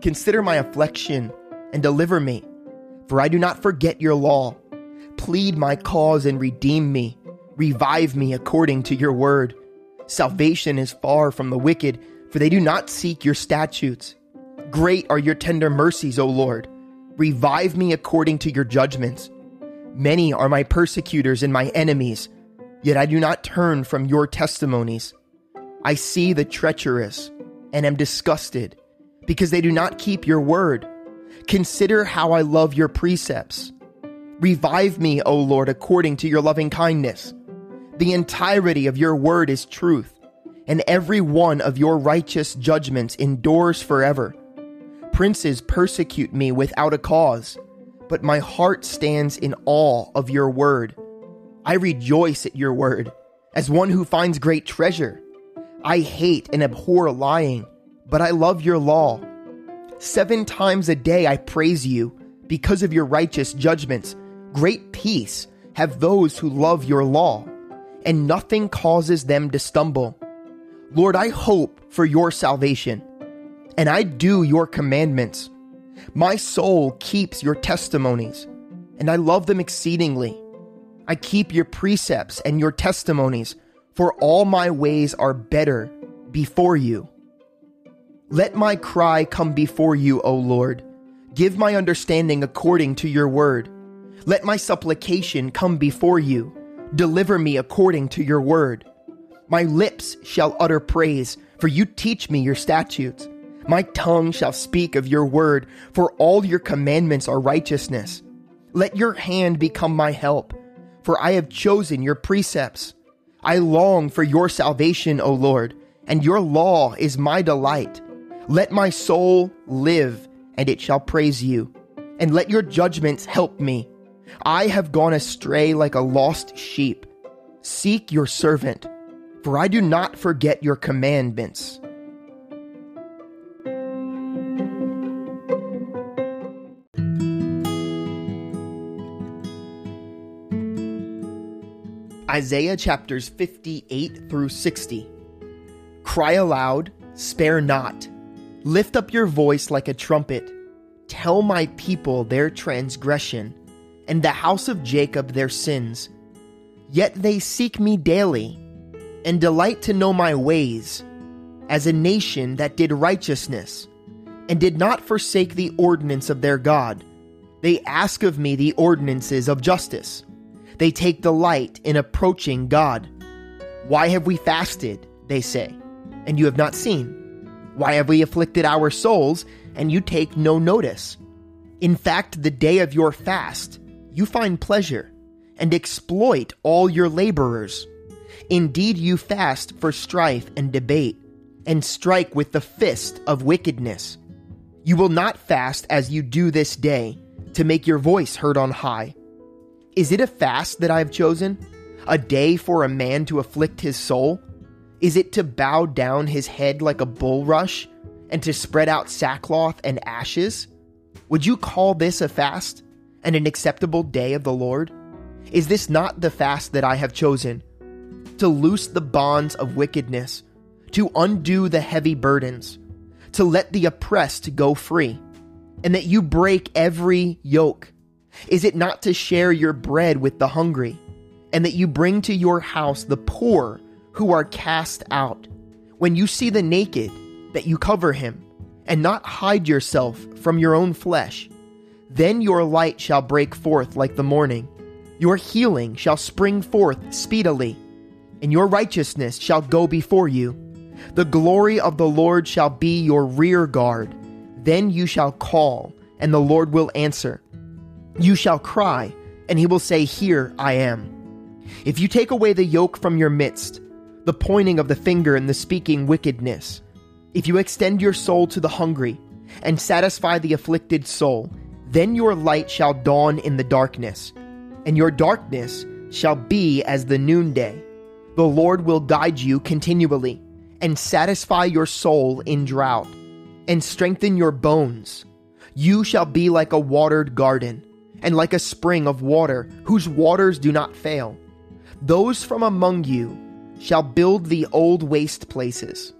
Consider my affliction and deliver me, for I do not forget your law. Plead my cause and redeem me. Revive me according to your word. Salvation is far from the wicked, for they do not seek your statutes. Great are your tender mercies, O Lord. Revive me according to your judgments. Many are my persecutors and my enemies, yet I do not turn from your testimonies. I see the treacherous and am disgusted because they do not keep your word. Consider how I love your precepts. Revive me, O Lord, according to your loving kindness. The entirety of your word is truth, and every one of your righteous judgments endures forever. Princes persecute me without a cause, but my heart stands in awe of your word. I rejoice at your word, as one who finds great treasure. I hate and abhor lying, but I love your law. Seven times a day I praise you because of your righteous judgments. Great peace have those who love your law, and nothing causes them to stumble. Lord, I hope for your salvation and I do your commandments. My soul keeps your testimonies, and I love them exceedingly. I keep your precepts and your testimonies, for all my ways are better before you. Let my cry come before you, O Lord. Give my understanding according to your word. Let my supplication come before you. Deliver me according to your word. My lips shall utter praise, for you teach me your statutes. My tongue shall speak of your word, for all your commandments are righteousness. Let your hand become my help, for I have chosen your precepts. I long for your salvation, O Lord, and your law is my delight. Let my soul live, and it shall praise you. And let your judgments help me. I have gone astray like a lost sheep. Seek your servant, for I do not forget your commandments. Isaiah chapters 58 through 60. Cry aloud, spare not. Lift up your voice like a trumpet. Tell my people their transgression, and the house of Jacob their sins. Yet they seek me daily, and delight to know my ways, as a nation that did righteousness, and did not forsake the ordinance of their God. They ask of me the ordinances of justice they take delight in approaching God. Why have we fasted, they say, and you have not seen? Why have we afflicted our souls, and you take no notice? In fact, the day of your fast, you find pleasure, and exploit all your laborers. Indeed, you fast for strife and debate, and strike with the fist of wickedness. You will not fast as you do this day, to make your voice heard on high is it a fast that I have chosen? A day for a man to afflict his soul? Is it to bow down his head like a bulrush and to spread out sackcloth and ashes? Would you call this a fast and an acceptable day of the Lord? Is this not the fast that I have chosen? To loose the bonds of wickedness, to undo the heavy burdens, to let the oppressed go free, and that you break every yoke is it not to share your bread with the hungry, and that you bring to your house the poor who are cast out? When you see the naked, that you cover him, and not hide yourself from your own flesh. Then your light shall break forth like the morning, your healing shall spring forth speedily, and your righteousness shall go before you. The glory of the Lord shall be your rear guard. Then you shall call, and the Lord will answer. You shall cry, and he will say, Here I am. If you take away the yoke from your midst, the pointing of the finger and the speaking wickedness, if you extend your soul to the hungry and satisfy the afflicted soul, then your light shall dawn in the darkness, and your darkness shall be as the noonday. The Lord will guide you continually and satisfy your soul in drought and strengthen your bones. You shall be like a watered garden and like a spring of water whose waters do not fail. Those from among you shall build the old waste places.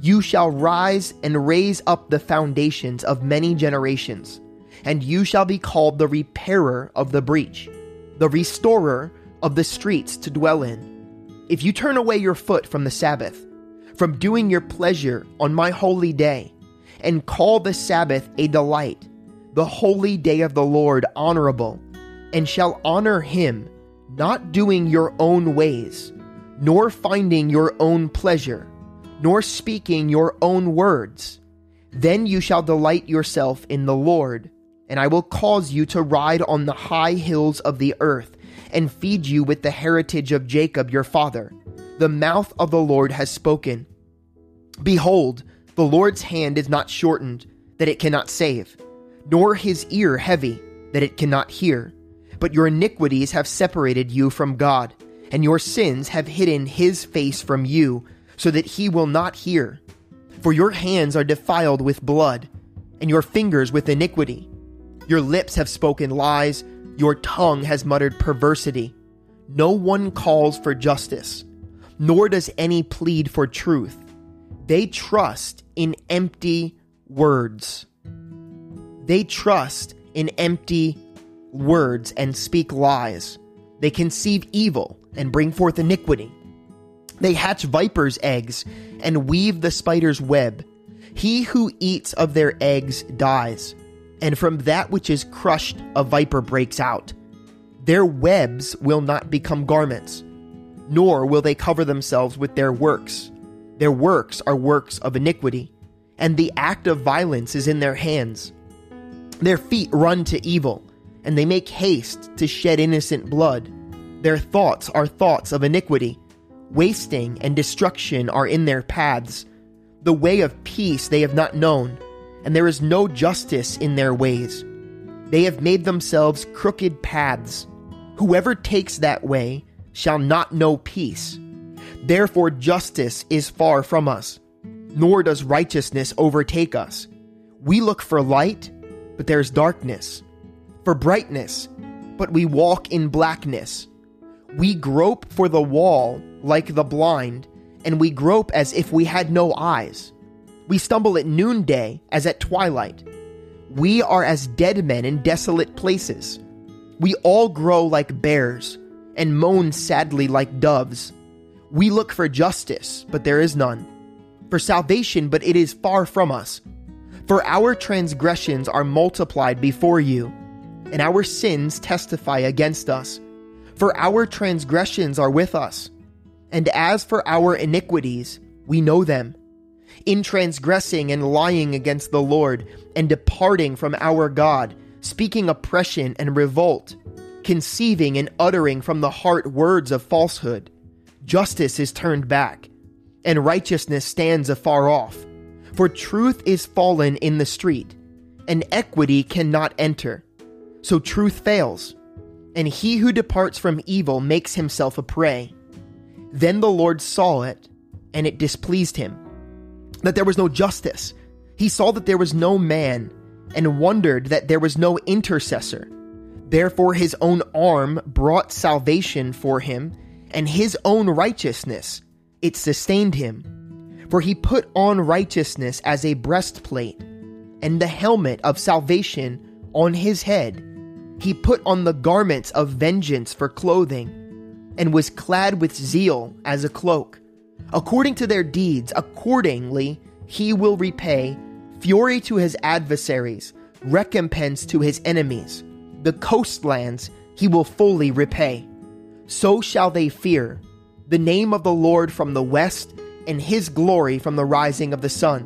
You shall rise and raise up the foundations of many generations, and you shall be called the repairer of the breach, the restorer of the streets to dwell in. If you turn away your foot from the Sabbath, from doing your pleasure on my holy day, and call the Sabbath a delight, the holy day of the Lord honorable, and shall honor him, not doing your own ways, nor finding your own pleasure, nor speaking your own words. Then you shall delight yourself in the Lord, and I will cause you to ride on the high hills of the earth, and feed you with the heritage of Jacob your father. The mouth of the Lord has spoken. Behold, the Lord's hand is not shortened, that it cannot save, nor his ear heavy, that it cannot hear. But your iniquities have separated you from God, and your sins have hidden his face from you, so that he will not hear. For your hands are defiled with blood, and your fingers with iniquity. Your lips have spoken lies, your tongue has muttered perversity. No one calls for justice, nor does any plead for truth. They trust in empty words. They trust in empty words and speak lies. They conceive evil and bring forth iniquity. They hatch vipers' eggs and weave the spider's web. He who eats of their eggs dies, and from that which is crushed a viper breaks out. Their webs will not become garments, nor will they cover themselves with their works. Their works are works of iniquity, and the act of violence is in their hands. Their feet run to evil and they make haste to shed innocent blood. Their thoughts are thoughts of iniquity. Wasting and destruction are in their paths. The way of peace they have not known, and there is no justice in their ways. They have made themselves crooked paths. Whoever takes that way shall not know peace. Therefore, justice is far from us, nor does righteousness overtake us. We look for light, but there is darkness for brightness, but we walk in blackness. We grope for the wall like the blind, and we grope as if we had no eyes. We stumble at noonday as at twilight. We are as dead men in desolate places. We all grow like bears and moan sadly like doves. We look for justice, but there is none. For salvation, but it is far from us. For our transgressions are multiplied before you and our sins testify against us. For our transgressions are with us, and as for our iniquities, we know them. In transgressing and lying against the Lord, and departing from our God, speaking oppression and revolt, conceiving and uttering from the heart words of falsehood, justice is turned back, and righteousness stands afar off. For truth is fallen in the street, and equity cannot enter so truth fails, and he who departs from evil makes himself a prey. Then the Lord saw it, and it displeased him, that there was no justice. He saw that there was no man, and wondered that there was no intercessor. Therefore his own arm brought salvation for him, and his own righteousness, it sustained him. For he put on righteousness as a breastplate, and the helmet of salvation on his head he put on the garments of vengeance for clothing, and was clad with zeal as a cloak. According to their deeds, accordingly he will repay fury to his adversaries, recompense to his enemies. The coastlands he will fully repay. So shall they fear the name of the Lord from the west, and his glory from the rising of the sun.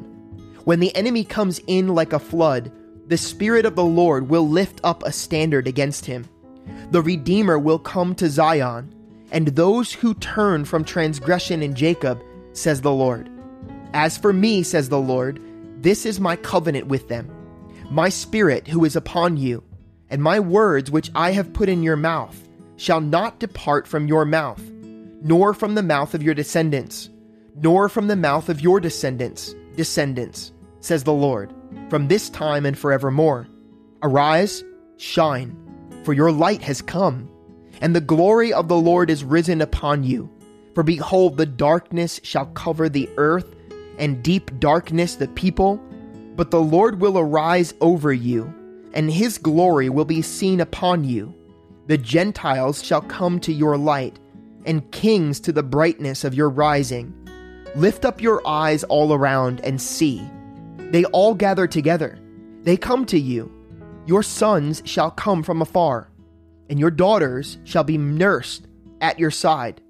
When the enemy comes in like a flood, the Spirit of the Lord will lift up a standard against him. The Redeemer will come to Zion, and those who turn from transgression in Jacob, says the Lord. As for me, says the Lord, this is my covenant with them. My Spirit who is upon you, and my words which I have put in your mouth, shall not depart from your mouth, nor from the mouth of your descendants, nor from the mouth of your descendants, descendants, says the Lord from this time and forevermore. Arise, shine, for your light has come, and the glory of the Lord is risen upon you. For behold, the darkness shall cover the earth, and deep darkness the people. But the Lord will arise over you, and his glory will be seen upon you. The Gentiles shall come to your light, and kings to the brightness of your rising. Lift up your eyes all around and see. They all gather together. They come to you. Your sons shall come from afar, and your daughters shall be nursed at your side.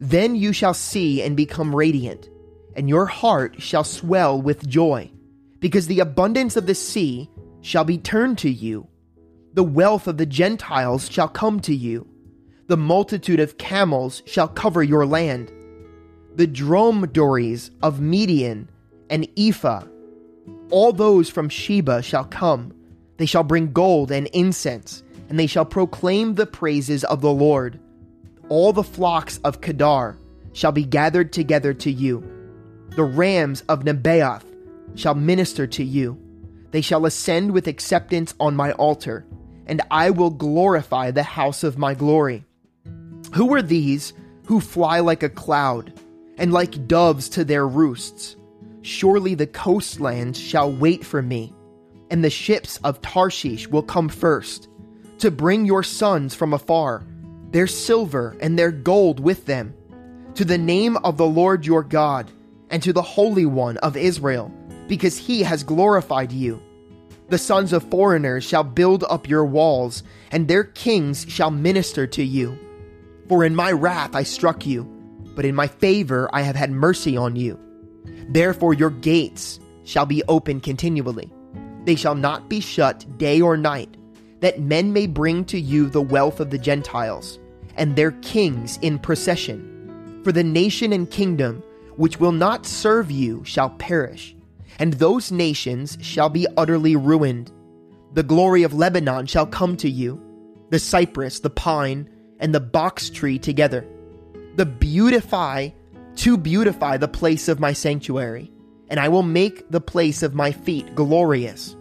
Then you shall see and become radiant, and your heart shall swell with joy, because the abundance of the sea shall be turned to you. The wealth of the Gentiles shall come to you. The multitude of camels shall cover your land. The dromedaries of Midian and Ephah, all those from Sheba shall come. They shall bring gold and incense, and they shall proclaim the praises of the Lord all the flocks of Kedar shall be gathered together to you. The rams of Nebaioth shall minister to you. They shall ascend with acceptance on my altar, and I will glorify the house of my glory. Who are these who fly like a cloud, and like doves to their roosts? Surely the coastlands shall wait for me, and the ships of Tarshish will come first, to bring your sons from afar their silver and their gold with them, to the name of the Lord your God, and to the Holy One of Israel, because he has glorified you. The sons of foreigners shall build up your walls, and their kings shall minister to you. For in my wrath I struck you, but in my favor I have had mercy on you. Therefore your gates shall be open continually, they shall not be shut day or night, that men may bring to you the wealth of the Gentiles and their kings in procession. For the nation and kingdom which will not serve you shall perish, and those nations shall be utterly ruined. The glory of Lebanon shall come to you, the cypress, the pine, and the box tree together. The beautify, to beautify the place of my sanctuary, and I will make the place of my feet glorious.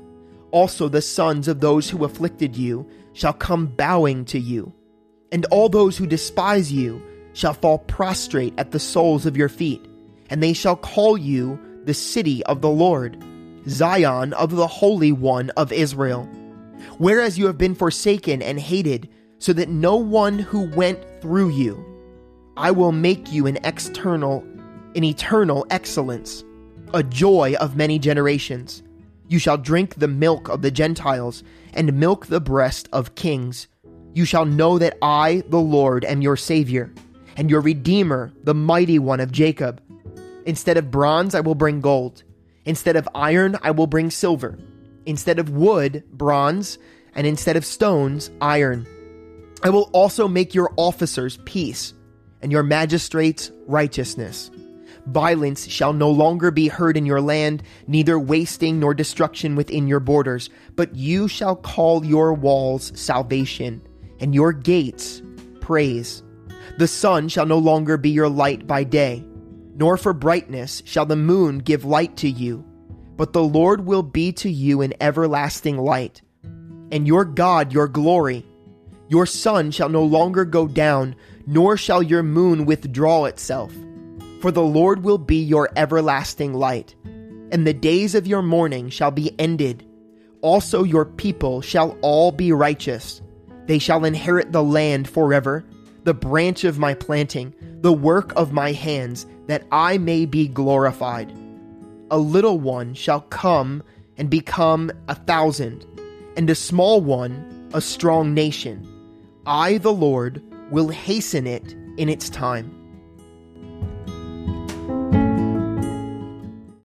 Also, the sons of those who afflicted you shall come bowing to you and all those who despise you shall fall prostrate at the soles of your feet, and they shall call you the city of the Lord, Zion of the Holy One of Israel. Whereas you have been forsaken and hated, so that no one who went through you, I will make you an external, an eternal excellence, a joy of many generations. You shall drink the milk of the Gentiles, and milk the breast of kings you shall know that I, the Lord, am your Savior, and your Redeemer, the mighty one of Jacob. Instead of bronze, I will bring gold. Instead of iron, I will bring silver. Instead of wood, bronze. And instead of stones, iron. I will also make your officers peace, and your magistrates righteousness. Violence shall no longer be heard in your land, neither wasting nor destruction within your borders, but you shall call your walls salvation and your gates praise. The sun shall no longer be your light by day, nor for brightness shall the moon give light to you, but the Lord will be to you an everlasting light, and your God your glory. Your sun shall no longer go down, nor shall your moon withdraw itself. For the Lord will be your everlasting light, and the days of your mourning shall be ended. Also your people shall all be righteous they shall inherit the land forever, the branch of my planting, the work of my hands, that I may be glorified. A little one shall come and become a thousand, and a small one a strong nation. I, the Lord, will hasten it in its time.